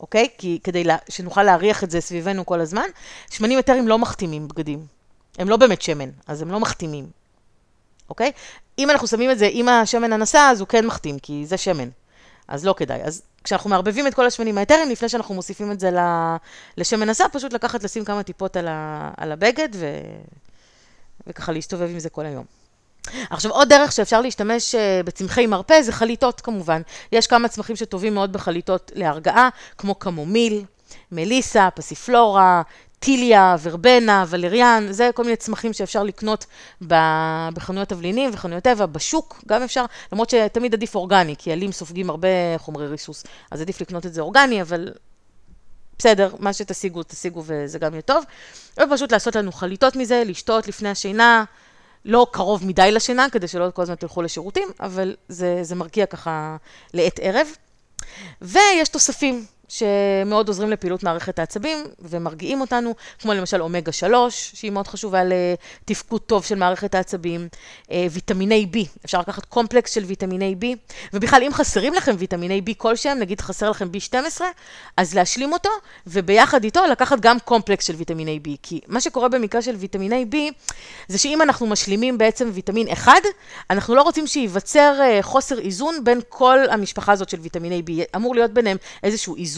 אוקיי? כי כדי לה, שנוכל להריח את זה סביבנו כל הזמן, שמנים אתרים לא מחתימים בגדים. הם לא באמת שמן, אז הם לא מחתימים. אוקיי? אם אנחנו שמים את זה עם השמן הנסע, אז הוא כן מחתים, כי זה שמן. אז לא כדאי. אז כשאנחנו מערבבים את כל השמנים האתרים, לפני שאנחנו מוסיפים את זה ל- לשמן נסע, פשוט לקחת, לשים כמה טיפות על, ה- על הבגד, ו... וככה להסתובב עם זה כל היום. עכשיו, עוד דרך שאפשר להשתמש אה, בצמחי מרפא זה חליטות כמובן. יש כמה צמחים שטובים מאוד בחליטות להרגעה, כמו קמומיל, מליסה, פסיפלורה, טיליה, ורבנה, ולריאן, זה כל מיני צמחים שאפשר לקנות בחנויות תבלינים וחנויות טבע, בשוק גם אפשר, למרות שתמיד עדיף אורגני, כי עלים סופגים הרבה חומרי ריסוס, אז עדיף לקנות את זה אורגני, אבל בסדר, מה שתשיגו, תשיגו וזה גם יהיה טוב. ופשוט לעשות לנו חליטות מזה, לשתות לפני השינה, לא קרוב מדי לשינה, כדי שלא כל הזמן תלכו לשירותים, אבל זה, זה מרגיע ככה לעת ערב. ויש תוספים שמאוד עוזרים לפעילות מערכת העצבים ומרגיעים אותנו, כמו למשל אומגה 3, שהיא מאוד חשובה לתפקוד טוב של מערכת העצבים, אה, ויטמיני B, אפשר לקחת קומפלקס של ויטמיני B, ובכלל אם חסרים לכם ויטמיני B כלשהם, נגיד חסר לכם B12, אז להשלים אותו, וביחד איתו לקחת גם קומפלקס של ויטמיני B, כי מה שקורה במקרה של ויטמיני B, זה שאם אנחנו משלימים בעצם ויטמין אחד, אנחנו לא רוצים שייווצר אה, חוסר איזון בין כל המשפחה הזאת של ויטמיני B, אמור להיות ביניהם איזשהו איזון.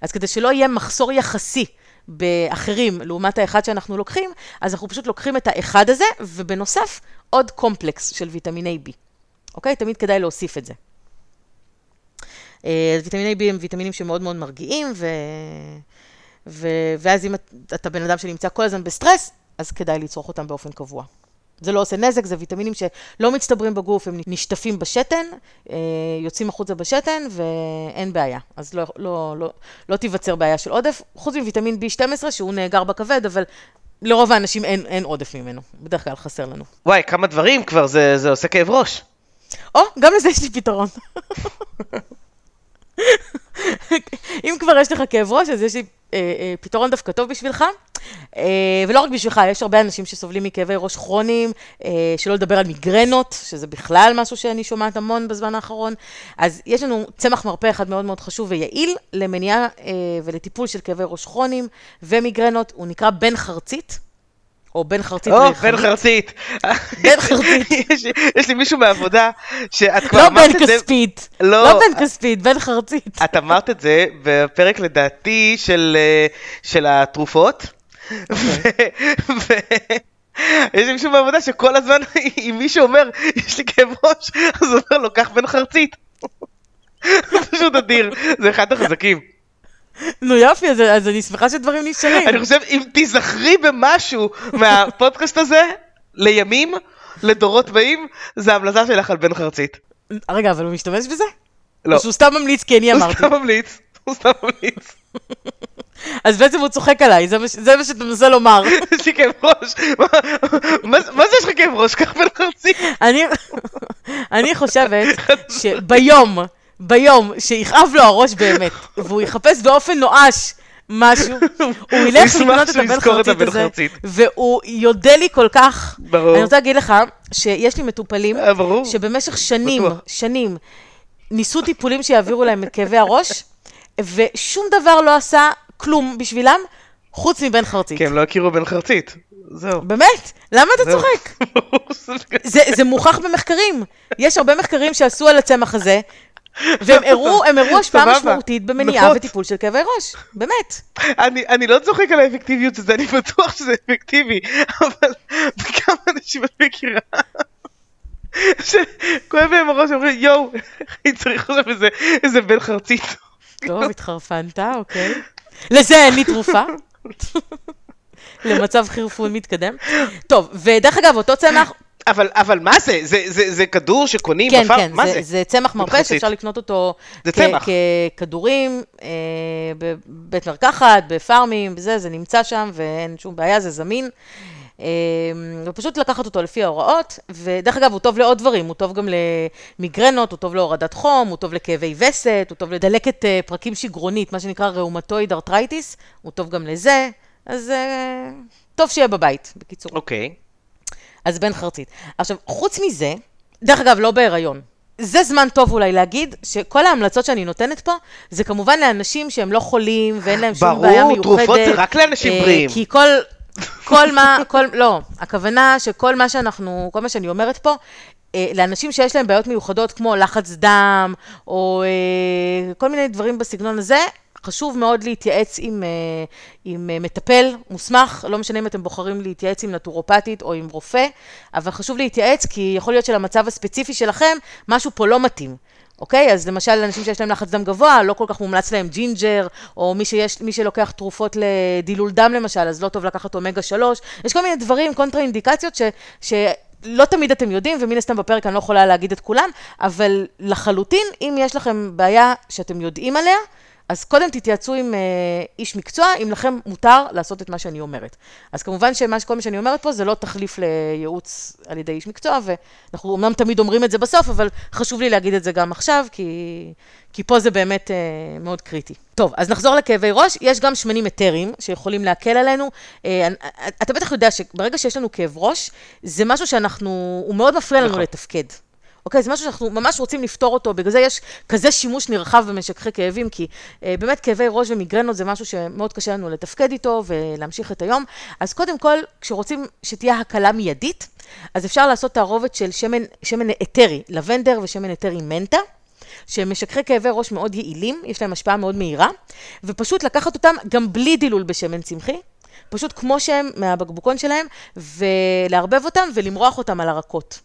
אז כדי שלא יהיה מחסור יחסי באחרים לעומת האחד שאנחנו לוקחים, אז אנחנו פשוט לוקחים את האחד הזה, ובנוסף עוד קומפלקס של ויטמיני B. אוקיי? תמיד כדאי להוסיף את זה. אה, אז ויטמיני B הם ויטמינים שמאוד מאוד מרגיעים, ו... ו... ואז אם את- אתה בן אדם שנמצא כל הזמן בסטרס, אז כדאי לצרוך אותם באופן קבוע. זה לא עושה נזק, זה ויטמינים שלא מצטברים בגוף, הם נשטפים בשתן, אה, יוצאים החוצה בשתן, ואין בעיה. אז לא, לא, לא, לא תיווצר בעיה של עודף, חוץ מוויטמין B12, שהוא נאגר בכבד, אבל לרוב האנשים אין, אין עודף ממנו. בדרך כלל חסר לנו. וואי, כמה דברים כבר, זה, זה עושה כאב ראש. או, גם לזה יש לי פתרון. אם כבר יש לך כאב ראש, אז יש לי אה, אה, פתרון דווקא טוב בשבילך. אה, ולא רק בשבילך, יש הרבה אנשים שסובלים מכאבי ראש כרוניים, אה, שלא לדבר על מיגרנות, שזה בכלל משהו שאני שומעת המון בזמן האחרון. אז יש לנו צמח מרפא אחד מאוד מאוד חשוב ויעיל למניעה אה, ולטיפול של כאבי ראש כרוניים ומיגרנות, הוא נקרא בן חרצית. או בן חרצית או. בן חרצית. בן חרצית. יש- יש לי מישהו מהעבודה, שאת כבר לא אמרת בן את זה. כספית. לא, לא בן כספית, בן חרצית. את אמרת את זה בפרק לדעתי של, אה, התרופות. אוקיי. ויש לי מישהו בעבודה שכל הזמן, אם מישהו אומר, יש לי כאב ראש, אז הוא אומר לו, קח בן חרצית. זה פשוט אדיר, זה אחד החזקים. נו יופי, אז, אז אני שמחה שדברים נשארים. אני חושב, אם תיזכרי במשהו מהפודקאסט הזה, לימים, לדורות באים, זה ההמלצה שלך על בן חרצית. רגע, אבל הוא משתמש בזה? לא, או שהוא סתם ממליץ כי אני הוא אמרתי. סתם ממליץ, הוא סתם ממליץ. אז בעצם הוא צוחק עליי, זה מה ש- זה מה שאתה מנסה לומר. יש לי כאב ראש. מה- מה זה מה זה יש לך כאב ראש? קח בן חרצית. אני, אני חושבת שביום, ביום שיכאב לו הראש באמת, והוא יחפש באופן נואש משהו, הוא ילך לקנות את הבן חרצית הזה. והוא יודה לי כל כך. ברור. אני רוצה להגיד לך שיש לי מטופלים אה, ברור. שבמשך שנים, בטוח. שנים, ניסו טיפולים שיעבירו להם את כאבי הראש, ושום דבר לא עשה כלום בשבילם, חוץ מבן חרצית. כי הם לא הכירו בן חרצית. זהו. באמת? למה אתה זהו. צוחק? זה, זה מוכח במחקרים. יש הרבה מחקרים שעשו על הצמח הזה, והם הראו, הם הראו השפעה. משמעותית במניעה נכון. וטיפול של כאבי ראש. באמת. אני, אני לא צוחק על האפקטיביות של זה, אני בטוח שזה אפקטיבי, אבל בכמה אנשים את מכירה שכואב להם הראש, אומרים יואו, אני צריך עכשיו איזה, איזה בן חרצית. טוב, התחרפנת, אוקיי. לזה אין לי תרופה. למצב חירפון מתקדם. טוב, ודרך אגב, אותו צמח, אבל, אבל מה זה? זה, זה, זה כדור שקונים כן, בפארם? כן, מה זה, זה? זה צמח מרפא. שאפשר לקנות אותו כ-. ככדורים, אה, בבית מרקחת, בפארמים, זה, זה נמצא שם ואין שום בעיה, זה זמין. אה, ופשוט לקחת אותו לפי ההוראות, ודרך אגב, הוא טוב לעוד דברים, הוא טוב גם למיגרנות, הוא טוב להורדת חום, הוא טוב לכאבי וסת, הוא טוב לדלקת אה, פרקים שגרונית, מה שנקרא ראומטויד ארטרייטיס, הוא טוב גם לזה, אז אה, טוב שיהיה בבית, בקיצור. אוקיי. אז בן חרצית. עכשיו, חוץ מזה, דרך אגב, לא בהיריון. זה זמן טוב אולי להגיד שכל ההמלצות שאני נותנת פה, זה כמובן לאנשים שהם לא חולים ואין להם שום ברור, בעיה מיוחדת. תרופות זה רק לאנשים אה, בריאים. כי כל, כל מה, כל, לא, הכוונה שכל מה שאנחנו, כל מה שאני אומרת פה, אה, לאנשים שיש להם בעיות מיוחדות כמו לחץ דם, או אה, כל מיני דברים בסגנון הזה, חשוב מאוד להתייעץ עם, אה, עם אה, מטפל מוסמך, לא משנה אם אתם בוחרים להתייעץ עם נטורופטית או עם רופא, אבל חשוב להתייעץ כי יכול להיות שלמצב הספציפי שלכם, משהו פה לא מתאים. אוקיי? אז למשל, אנשים שיש להם לחץ דם גבוה, לא כל כך מומלץ להם ג'ינג'ר, או מי, שיש, מי שלוקח תרופות לדילול דם למשל, אז לא טוב לקחת אומגה 3. יש כל מיני דברים, קונטרה-אינדיקציות, ש, שלא תמיד אתם יודעים, ומן הסתם בפרק אני לא יכולה להגיד את כולם, אבל לחלוטין, אם יש לכם בעיה שאתם יודעים עליה, אז קודם תתייעצו עם אה, איש מקצוע, אם לכם מותר לעשות את מה שאני אומרת. אז כמובן שכל מה שאני אומרת פה זה לא תחליף לייעוץ על ידי איש מקצוע, ואנחנו אמנם תמיד אומרים את זה בסוף, אבל חשוב לי להגיד את זה גם עכשיו, כי, כי פה זה באמת אה, מאוד קריטי. טוב, אז נחזור לכאבי ראש. יש גם שמנים אתריים שיכולים להקל עלינו. אה, אתה בטח יודע שברגע שיש לנו כאב ראש, זה משהו שאנחנו, הוא מאוד מפריע לנו נכון. לתפקד. אוקיי, זה משהו שאנחנו ממש רוצים לפתור אותו, בגלל זה יש כזה שימוש נרחב במשככי כאבים, כי אה, באמת כאבי ראש ומיגרנות זה משהו שמאוד קשה לנו לתפקד איתו ולהמשיך את היום. אז קודם כל, כשרוצים שתהיה הקלה מיידית, אז אפשר לעשות תערובת של שמן, שמן אתרי, לבנדר ושמן אתרי מנטה. שהם משככי כאבי ראש מאוד יעילים, יש להם השפעה מאוד מהירה, ופשוט לקחת אותם גם בלי דילול בשמן צמחי, פשוט כמו שהם מהבקבוקון שלהם, ולערבב אותם ולמרוח אותם על הרקות.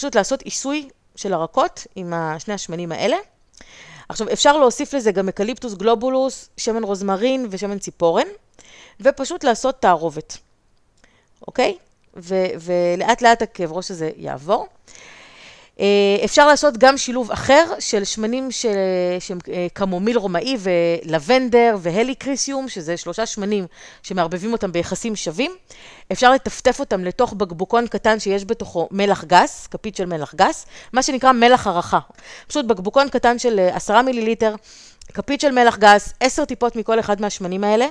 פשוט לעשות עיסוי של הרקות עם שני השמנים האלה. עכשיו, אפשר להוסיף לזה גם אקליפטוס גלובולוס, שמן רוזמרין ושמן ציפורן, ופשוט לעשות תערובת, אוקיי? ו- ולאט לאט הכאב ראש הזה יעבור. אה, אפשר לעשות גם שילוב אחר של שמנים של, שהם אה, קמומיל רומאי ולבנדר והליקריסיום, שזה שלושה שמנים שמערבבים אותם ביחסים שווים. אפשר לטפטף אותם לתוך בקבוקון קטן שיש בתוכו מלח גס, כפית של מלח גס, מה שנקרא מלח הערכה. פשוט בקבוקון קטן של אה, עשרה מיליליטר, כפית של מלח גס, עשר טיפות מכל אחד מהשמנים האלה,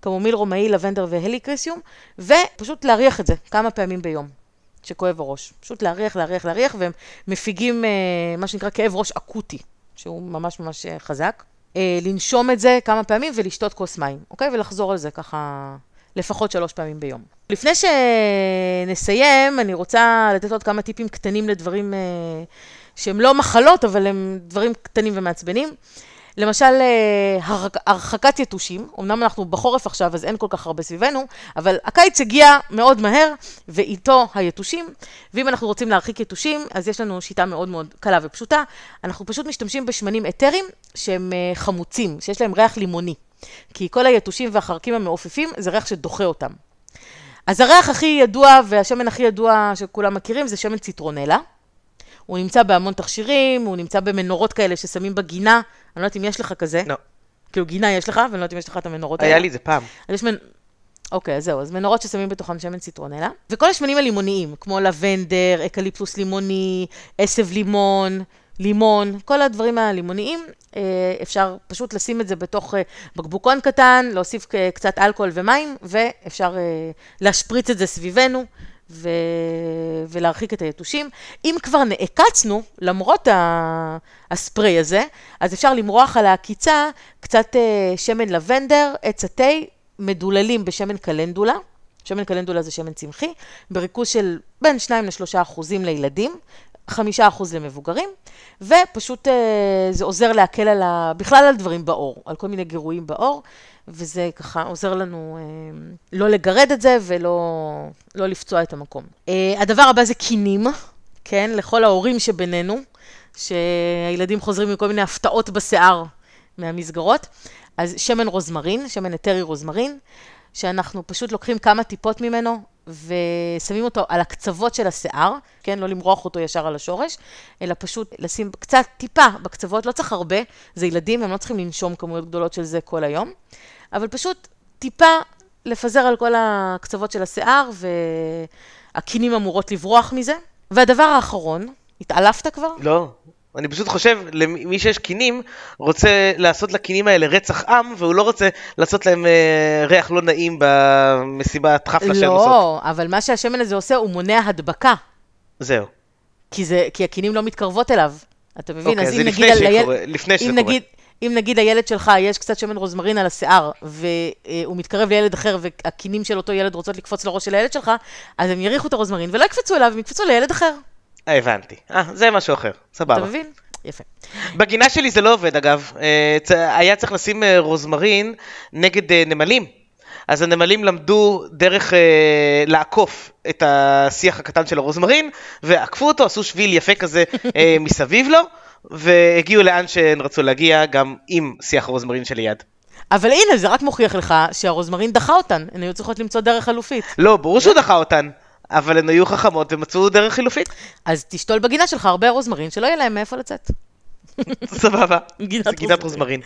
קמומיל רומאי, לבנדר והליקריסיום, ופשוט להריח את זה כמה פעמים ביום. שכואב הראש. פשוט להריח, להריח, להריח, והם מפיגים אה, מה שנקרא כאב ראש אקוטי, שהוא ממש ממש אה, חזק. אה, לנשום את זה כמה פעמים ולשתות כוס מים, אוקיי? ולחזור על זה ככה לפחות שלוש פעמים ביום. לפני שנסיים, אני רוצה לתת עוד כמה טיפים קטנים לדברים אה, שהם לא מחלות, אבל הם דברים קטנים ומעצבנים. למשל, אה, הרחק- הרחקת יתושים, אמנם אנחנו בחורף עכשיו, אז אין כל כך הרבה סביבנו, אבל הקיץ הגיע מאוד מהר, ואיתו היתושים, ואם אנחנו רוצים להרחיק יתושים, אז יש לנו שיטה מאוד מאוד קלה ופשוטה. אנחנו פשוט משתמשים בשמנים אתריים שהם אה, חמוצים, שיש להם ריח לימוני. כי כל היתושים והחרקים המעופפים זה ריח שדוחה אותם. אז הריח הכי ידוע והשמן הכי ידוע שכולם מכירים זה שמן ציטרונלה. הוא נמצא בהמון תכשירים, הוא נמצא במנורות כאלה ששמים בגינה, אני לא יודעת אם יש לך כזה. לא. כאילו גינה יש לך, ואני לא יודעת אם יש לך את המנורות האלה. היה לי זה פעם. אז יש מנ... אוקיי, אז זהו, אז מנורות ששמים בתוכן שמן ציטרונלה. וכל השמנים הלימוניים, כמו לבנדר, אקליפטוס לימוני, עשב לימון, לימון, כל הדברים הלימוניים, אה, אפשר פשוט לשים את זה בתוך אה, בקבוקון קטן, להוסיף אה, קצת אלכוהול ומים, ואפשר להשפריץ את זה סביבנו. ו... ולהרחיק את היתושים. אם כבר נעקצנו, למרות ה... הספרי הזה, אז אפשר למרוח על העקיצה קצת אה, שמן לבנדר, עץ התה, מדוללים בשמן קלנדולה. שמן קלנדולה זה שמן צמחי, בריכוז של בין 2 ל-3 אחוזים לילדים, 5 אחוז למבוגרים, ופשוט אה, זה עוזר להקל על ה... בכלל על דברים בעור, על כל מיני גירויים בעור, וזה ככה עוזר לנו אה, לא לגרד את זה ולא לא לפצוע את המקום. אה, הדבר הבא זה קינים, כן, לכל ההורים שבינינו, שהילדים חוזרים מכל מיני הפתעות בשיער. מהמסגרות. אז שמן רוזמרין, שמן אתרי רוזמרין, שאנחנו פשוט לוקחים כמה טיפות ממנו ושמים אותו על הקצוות של השיער, כן? לא למרוח אותו ישר על השורש, אלא פשוט לשים קצת, טיפה בקצוות, לא צריך הרבה, זה ילדים, הם לא צריכים לנשום כמויות גדולות של זה כל היום, אבל פשוט טיפה לפזר על כל הקצוות של השיער, והקינים אמורות לברוח מזה. והדבר האחרון, התעלפת כבר? לא. אני פשוט חושב, למי שיש קינים, רוצה לעשות לקינים האלה רצח עם, והוא לא רוצה לעשות להם אה, ריח לא נעים במסיבת חפלה שהם עושות. לא, אבל מה שהשמן הזה עושה, הוא מונע הדבקה. זהו. כי, זה, כי הקינים לא מתקרבות אליו. אתה מבין? אוקיי, אז זה אם לפני נגיד, שזה על קורה- לפני שזה קורה. נגיד, אם נגיד לילד שלך יש קצת שמן רוזמרין על השיער, והוא מתקרב לילד אחר, והקינים של אותו ילד רוצות לקפוץ לראש של הילד שלך, אז הם יריחו את הרוזמרין ולא יקפצו אליו, הם יקפצו לילד אחר. אה, הבנתי. אה, זה משהו אחר. אתה סבבה. מבין? יפה. בגינה שלי זה לא עובד אגב, אה, היה צריך לשים אה, רוזמרין נגד נמלים. אז הנמלים למדו דרך אה, לעקוף את השיח הקטן של הרוזמרין, ועקפו אותו, עשו שביל יפה כזה אה, מסביב לו, והגיעו לאן שהן רצו להגיע, גם עם שיח הרוזמרין שליד. אבל הנה, זה רק מוכיח לך שהרוזמרין דחה אותן, הן היו צריכות למצוא דרך חלופית. לא, ברור שהוא דחה אותן, אבל הן היו חכמות ומצאו דרך חילופית. אז תשתול בגינה שלך הרבה רוזמרין, שלא יהיה להם מאיפה לצאת. סבבה. זה גינת רוזמרין.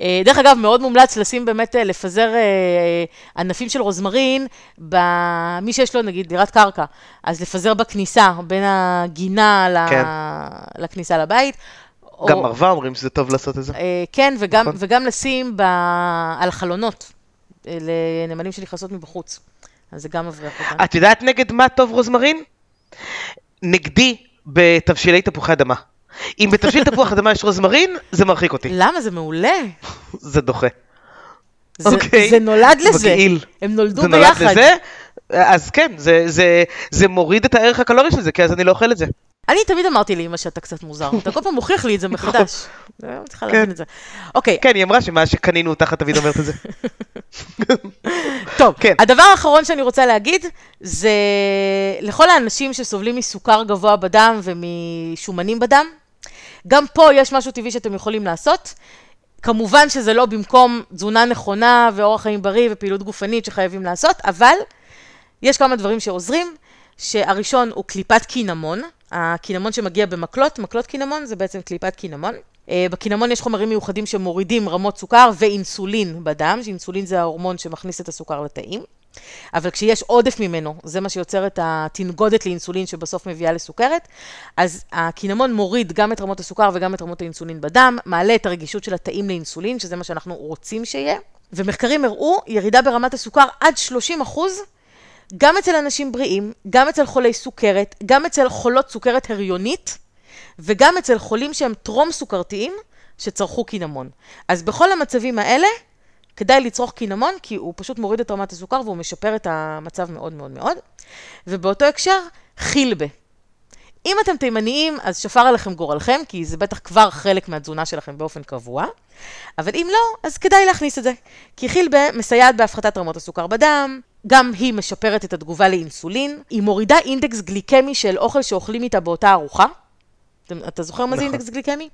אה, דרך אגב, מאוד מומלץ לשים באמת, אה, לפזר אה, ענפים של רוזמרין, במי שיש לו נגיד דירת קרקע, אז לפזר בכניסה, בין הגינה. כן. לכניסה לבית. גם מרווה אומרים שזה טוב לעשות את זה. כן, וגם, נכון. לשים. על חלונות, לנמלים שנכנסות מבחוץ. אז זה גם מבריח אותם. את יודעת נגד מה טוב רוזמרין? נגדי בתבשילי תפוחי אדמה. אם בתבשיל תפוח אדמה יש רוזמרין, זה מרחיק אותי. למה? זה מעולה. זה דוחה. זה, אוקיי. זה נולד לזה. מגעיל. הם נולדו זה נולד ביחד. לזה? אז כן, זה, זה, זה מוריד את הערך הקלורי של זה, כי אז אני לא אוכל את זה. אני תמיד אמרתי לאמא שאתה קצת מוזר, אתה כל פעם מוכיח לי את זה מחדש. אני לא מצליחה להבין כן. את זה. אוקיי, כן, היא אמרה שמאז שקנינו אותך, את תמיד אומרת את זה. טוב, כן. הדבר האחרון שאני רוצה להגיד, זה לכל האנשים שסובלים מסוכר גבוה בדם ומשומנים בדם, גם פה יש משהו טבעי שאתם יכולים לעשות. כמובן שזה לא במקום תזונה נכונה ואורח חיים בריא ופעילות גופנית שחייבים לעשות, אבל יש כמה דברים שעוזרים, שהראשון הוא קליפת קינמון, הקינמון שמגיע במקלות, מקלות קינמון זה בעצם קליפת קינמון. אה, בקינמון יש חומרים מיוחדים שמורידים רמות סוכר ואינסולין בדם, שאינסולין זה ההורמון שמכניס את הסוכר לתאים. אבל כשיש עודף ממנו, זה מה שיוצר את התנגודת לאינסולין שבסוף מביאה לסוכרת, אז הקינמון מוריד גם את רמות הסוכר וגם את רמות האינסולין בדם, מעלה את הרגישות של התאים לאינסולין, שזה מה שאנחנו רוצים שיהיה, ומחקרים הראו ירידה ברמת הסוכר עד 30 אחוז, גם אצל אנשים בריאים, גם אצל חולי סוכרת, גם אצל חולות סוכרת הריונית, וגם אצל חולים שהם טרום סוכרתיים, שצרכו קינמון. אז בכל המצבים האלה, כדאי לצרוך קינמון, כי הוא פשוט מוריד את רמת הסוכר והוא משפר את המצב מאוד מאוד מאוד. ובאותו הקשר, חילבה. אם אתם תימניים, אז שפר עליכם גורלכם, כי זה בטח כבר חלק מהתזונה שלכם באופן קבוע, אבל אם לא, אז כדאי להכניס את זה. כי חילבה מסייעת בהפחתת רמות הסוכר בדם, גם היא משפרת את התגובה לאינסולין, היא מורידה אינדקס גליקמי של אוכל שאוכלים איתה באותה ארוחה. אתה, זוכר מה זה נכון. אינדקס גליקמי?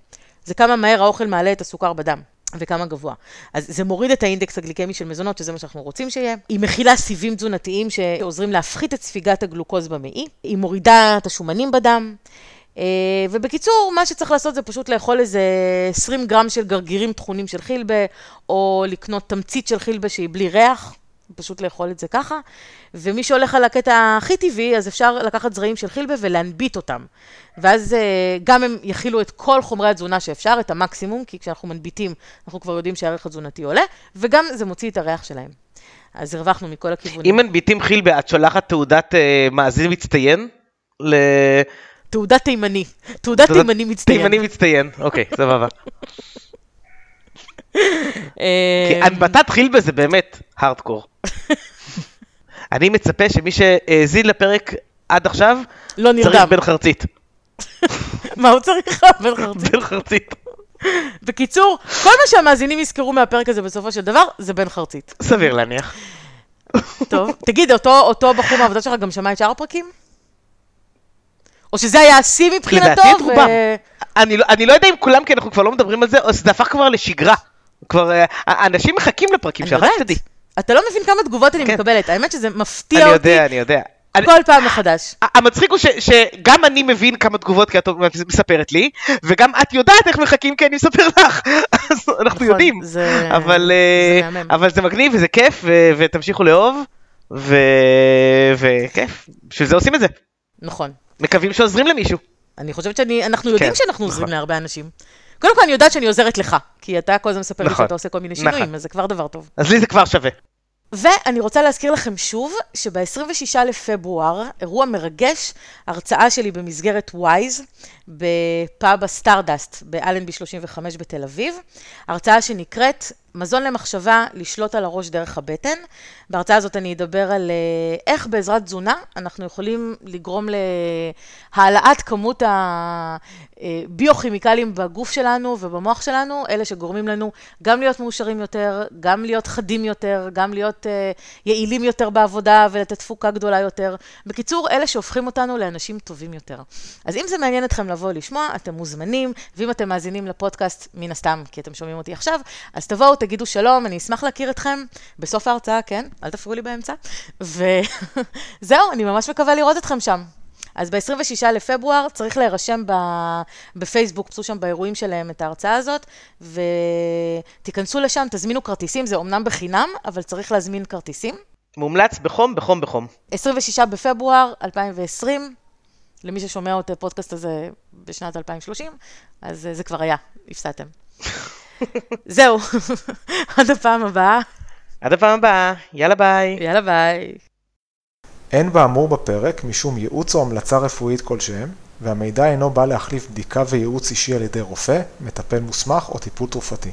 זה כמה מהר האוכל מעלה את הסוכר בדם. וכמה גבוה. אז זה מוריד את האינדקס הגליקמי של מזונות, שזה מה שאנחנו רוצים שיהיה. היא מכילה סיבים תזונתיים שעוזרים להפחית את ספיגת הגלוקוז במעי. היא מורידה את השומנים בדם. אה, ובקיצור, מה שצריך לעשות זה פשוט לאכול איזה 20 גרם של גרגירים טחונים של חילבה, או לקנות תמצית של חילבה שהיא בלי ריח, פשוט לאכול את זה ככה. ומי שהולך על הקטע הכי טבעי, אז אפשר לקחת זרעים של חילבה ולהנביט אותם. ואז אה, גם הם יכילו את כל חומרי התזונה שאפשר, את המקסימום, כי כשאנחנו מנביטים, אנחנו כבר יודעים שהערך התזונתי עולה, וגם זה מוציא את הריח שלהם. אז הרווחנו מכל הכיוונים. אם מנביטים חילבה, את שולחת תעודת אה, מאזין מצטיין? ל... תעודת תימני. תעודת תימני מצטיין. תימני מצטיין, אוקיי, סבבה. אה, כי הנבטת חילבה זה באמת הארדקור. אני מצפה שמי שהאזין לפרק עד עכשיו, לא צריך נרדם. בן חרצית. מה הוא צריך? בן חרצית. בן חרצית. בקיצור, כל מה שהמאזינים יזכרו מהפרק הזה בסופו של דבר, זה בן חרצית. סביר להניח. טוב, תגיד, אותו, אותו בחור מהעבודה שלך גם שמע את שאר הפרקים? או שזה היה השיא מבחינתו, לדעתי את רובם. אני, לא- אני לא יודע אם כולם, כי אנחנו כבר לא מדברים על זה, או שזה הפך כבר לשגרה. כבר, אה, אנשים מחכים לפרקים שלך. שתדעי. אתה לא מבין כמה תגובות אני כן. מקבלת, האמת שזה מפתיע אני אותי יודע, אני יודע. אני- כל פעם מחדש. המצחיק הוא ש, שגם אני מבין כמה תגובות כי את מספרת לי, וגם את יודעת איך מחכים כי אני מספר לך, אז אנחנו נכון, יודעים. זה- אבל, זה אה. אבל זה מגניב וזה כיף ו- ותמשיכו לאהוב, ו- וכיף, בשביל זה עושים את זה. נכון. מקווים שעוזרים למישהו. אני חושבת שאנחנו יודעים כן, שאנחנו עוזרים נכון. להרבה אנשים. קודם כל, אני יודעת שאני עוזרת לך, כי אתה כל הזמן מספר לי נכון, שאתה עושה כל מיני נכון. שינויים, אז זה כבר דבר טוב. אז לי זה כבר שווה. ואני רוצה להזכיר לכם שוב, שב-26 לפברואר, אירוע מרגש, הרצאה שלי במסגרת וויז, בפאב ה Stardust באלנבי 35 בתל אביב. הרצאה שנקראת מזון למחשבה, לשלוט על הראש דרך הבטן. בהרצאה הזאת אני אדבר על אה, איך בעזרת תזונה אנחנו יכולים לגרום להעלאת כמות הביוכימיקלים בגוף שלנו ובמוח שלנו, אלה שגורמים לנו גם להיות מאושרים יותר, גם להיות חדים יותר, גם להיות אה, יעילים יותר בעבודה ולתת תפוקה גדולה יותר. בקיצור, אלה שהופכים אותנו לאנשים טובים יותר. אז אם זה מעניין אתכם לבוא לשמוע, אתם מוזמנים, ואם אתם מאזינים לפודקאסט, מן הסתם, כי אתם שומעים אותי עכשיו, אז תבואו, תגידו שלום, אני אשמח להכיר אתכם בסוף ההרצאה, כן? אל תפריעו לי באמצע. וזהו, אני ממש מקווה לראות אתכם שם. אז ב-26 לפברואר צריך להירשם ב... בפייסבוק, פסו שם באירועים שלהם את ההרצאה הזאת, ותיכנסו לשם, תזמינו כרטיסים, זה אומנם בחינם, אבל צריך להזמין כרטיסים. מומלץ בחום, בחום, בחום. 26 בפברואר 2020, למי ששומע את הפודקאסט הזה בשנת 2030, אז אה, זה כבר היה, הפסדתם. זהו, עד הפעם הבאה, עד הפעם הבאה, יאללה ביי. יאללה ביי. אין באמור בפרק משום ייעוץ או המלצה רפואית כלשהם, והמידע אינו בא להחליף בדיקה וייעוץ אישי על ידי רופא, מטפל מוסמך או טיפול תרופתי.